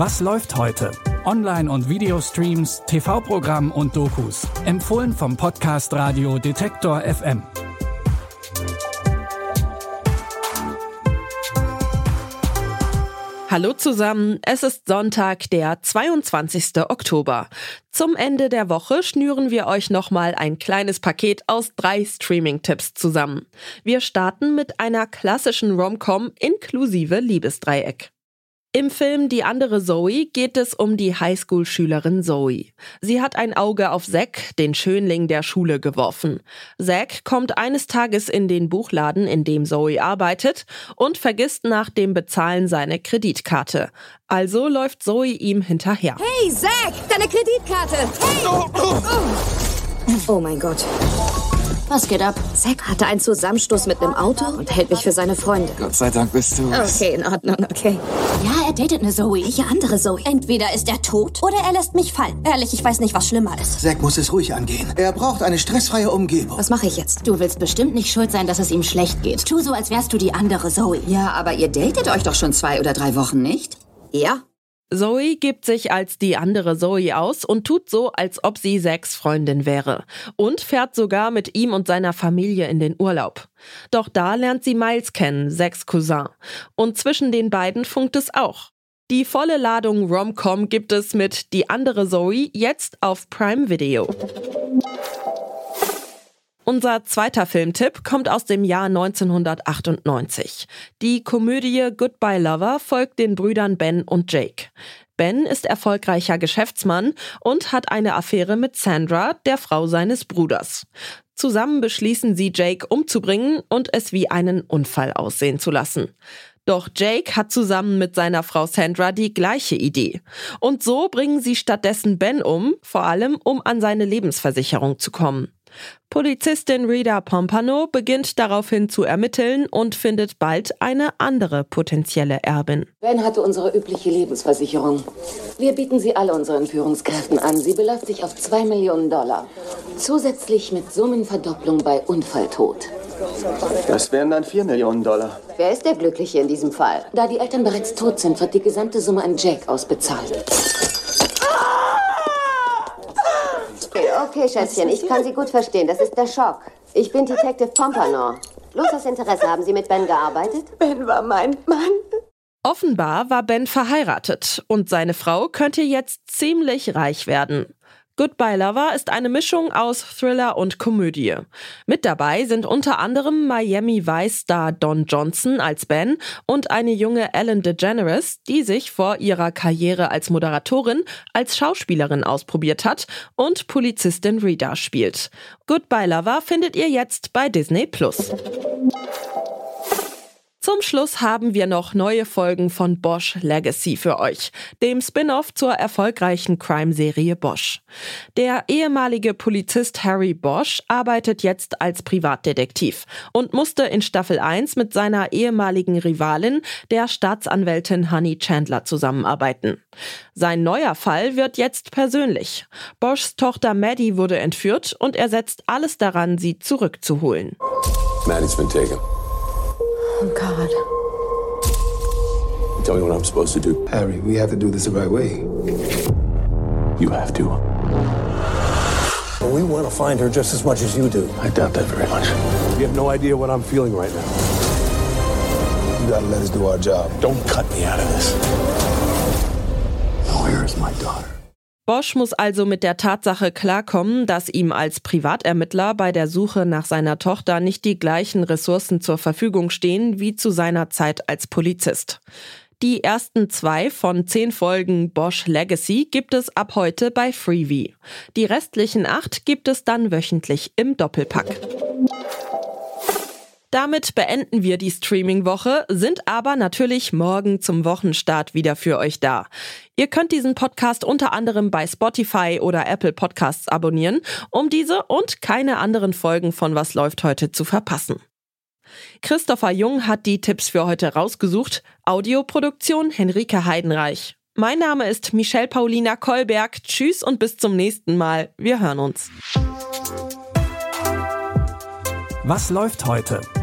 Was läuft heute? Online- und Videostreams, TV-Programm und Dokus. Empfohlen vom Podcast Radio Detektor FM. Hallo zusammen, es ist Sonntag, der 22. Oktober. Zum Ende der Woche schnüren wir euch nochmal ein kleines Paket aus drei Streaming-Tipps zusammen. Wir starten mit einer klassischen Rom-Com inklusive Liebesdreieck. Im Film Die andere Zoe geht es um die Highschool-Schülerin Zoe. Sie hat ein Auge auf Zack, den Schönling der Schule, geworfen. Zack kommt eines Tages in den Buchladen, in dem Zoe arbeitet, und vergisst nach dem Bezahlen seine Kreditkarte. Also läuft Zoe ihm hinterher. Hey, Zack, deine Kreditkarte! Hey! Oh, oh. oh mein Gott. Was geht ab? Zack hatte einen Zusammenstoß mit einem Auto und hält mich für seine Freunde. Gott sei Dank bist du es. Okay, in Ordnung, okay. Ja, er datet eine Zoe. Welche andere Zoe? Entweder ist er tot oder er lässt mich fallen. Ehrlich, ich weiß nicht, was schlimmer ist. Zack muss es ruhig angehen. Er braucht eine stressfreie Umgebung. Was mache ich jetzt? Du willst bestimmt nicht schuld sein, dass es ihm schlecht geht. Tu so, als wärst du die andere Zoe. Ja, aber ihr datet euch doch schon zwei oder drei Wochen, nicht? Ja. Zoe gibt sich als die andere Zoe aus und tut so, als ob sie Zacks Freundin wäre. Und fährt sogar mit ihm und seiner Familie in den Urlaub. Doch da lernt sie Miles kennen, Zacks Cousin. Und zwischen den beiden funkt es auch. Die volle Ladung Rom-Com gibt es mit Die andere Zoe jetzt auf Prime Video. Unser zweiter Filmtipp kommt aus dem Jahr 1998. Die Komödie Goodbye Lover folgt den Brüdern Ben und Jake. Ben ist erfolgreicher Geschäftsmann und hat eine Affäre mit Sandra, der Frau seines Bruders. Zusammen beschließen sie, Jake umzubringen und es wie einen Unfall aussehen zu lassen. Doch Jake hat zusammen mit seiner Frau Sandra die gleiche Idee. Und so bringen sie stattdessen Ben um, vor allem um an seine Lebensversicherung zu kommen. Polizistin Rita Pompano beginnt daraufhin zu ermitteln und findet bald eine andere potenzielle Erbin. Ben hatte unsere übliche Lebensversicherung. Wir bieten sie alle unseren Führungskräften an. Sie beläuft sich auf 2 Millionen Dollar. Zusätzlich mit Summenverdopplung bei Unfalltod. Das wären dann 4 Millionen Dollar. Wer ist der Glückliche in diesem Fall? Da die Eltern bereits tot sind, wird die gesamte Summe an Jake ausbezahlt. Okay, Schätzchen, ich kann Sie gut verstehen. Das ist der Schock. Ich bin Detective Pompano. Bloß aus Interesse, haben Sie mit Ben gearbeitet? Ben war mein Mann. Offenbar war Ben verheiratet und seine Frau könnte jetzt ziemlich reich werden. Goodbye Lover ist eine Mischung aus Thriller und Komödie. Mit dabei sind unter anderem Miami Vice-Star Don Johnson als Ben und eine junge Ellen DeGeneres, die sich vor ihrer Karriere als Moderatorin als Schauspielerin ausprobiert hat und Polizistin Rita spielt. Goodbye Lover findet ihr jetzt bei Disney Plus. Zum Schluss haben wir noch neue Folgen von Bosch Legacy für euch, dem Spin-off zur erfolgreichen Crime-Serie Bosch. Der ehemalige Polizist Harry Bosch arbeitet jetzt als Privatdetektiv und musste in Staffel 1 mit seiner ehemaligen Rivalin, der Staatsanwältin Honey Chandler, zusammenarbeiten. Sein neuer Fall wird jetzt persönlich. Boschs Tochter Maddie wurde entführt und er setzt alles daran, sie zurückzuholen. Maddie's been taken. Oh God. Tell me what I'm supposed to do. Harry, we have to do this the right way. You have to. We want to find her just as much as you do. I doubt that very much. You have no idea what I'm feeling right now. You gotta let us do our job. Don't cut me out of this. Where is my daughter? Bosch muss also mit der Tatsache klarkommen, dass ihm als Privatermittler bei der Suche nach seiner Tochter nicht die gleichen Ressourcen zur Verfügung stehen wie zu seiner Zeit als Polizist. Die ersten zwei von zehn Folgen Bosch Legacy gibt es ab heute bei Freevee. Die restlichen acht gibt es dann wöchentlich im Doppelpack. Damit beenden wir die Streaming-Woche, sind aber natürlich morgen zum Wochenstart wieder für euch da. Ihr könnt diesen Podcast unter anderem bei Spotify oder Apple Podcasts abonnieren, um diese und keine anderen Folgen von Was läuft heute zu verpassen. Christopher Jung hat die Tipps für heute rausgesucht. Audioproduktion Henrike Heidenreich. Mein Name ist Michelle Paulina Kolberg. Tschüss und bis zum nächsten Mal. Wir hören uns. Was läuft heute?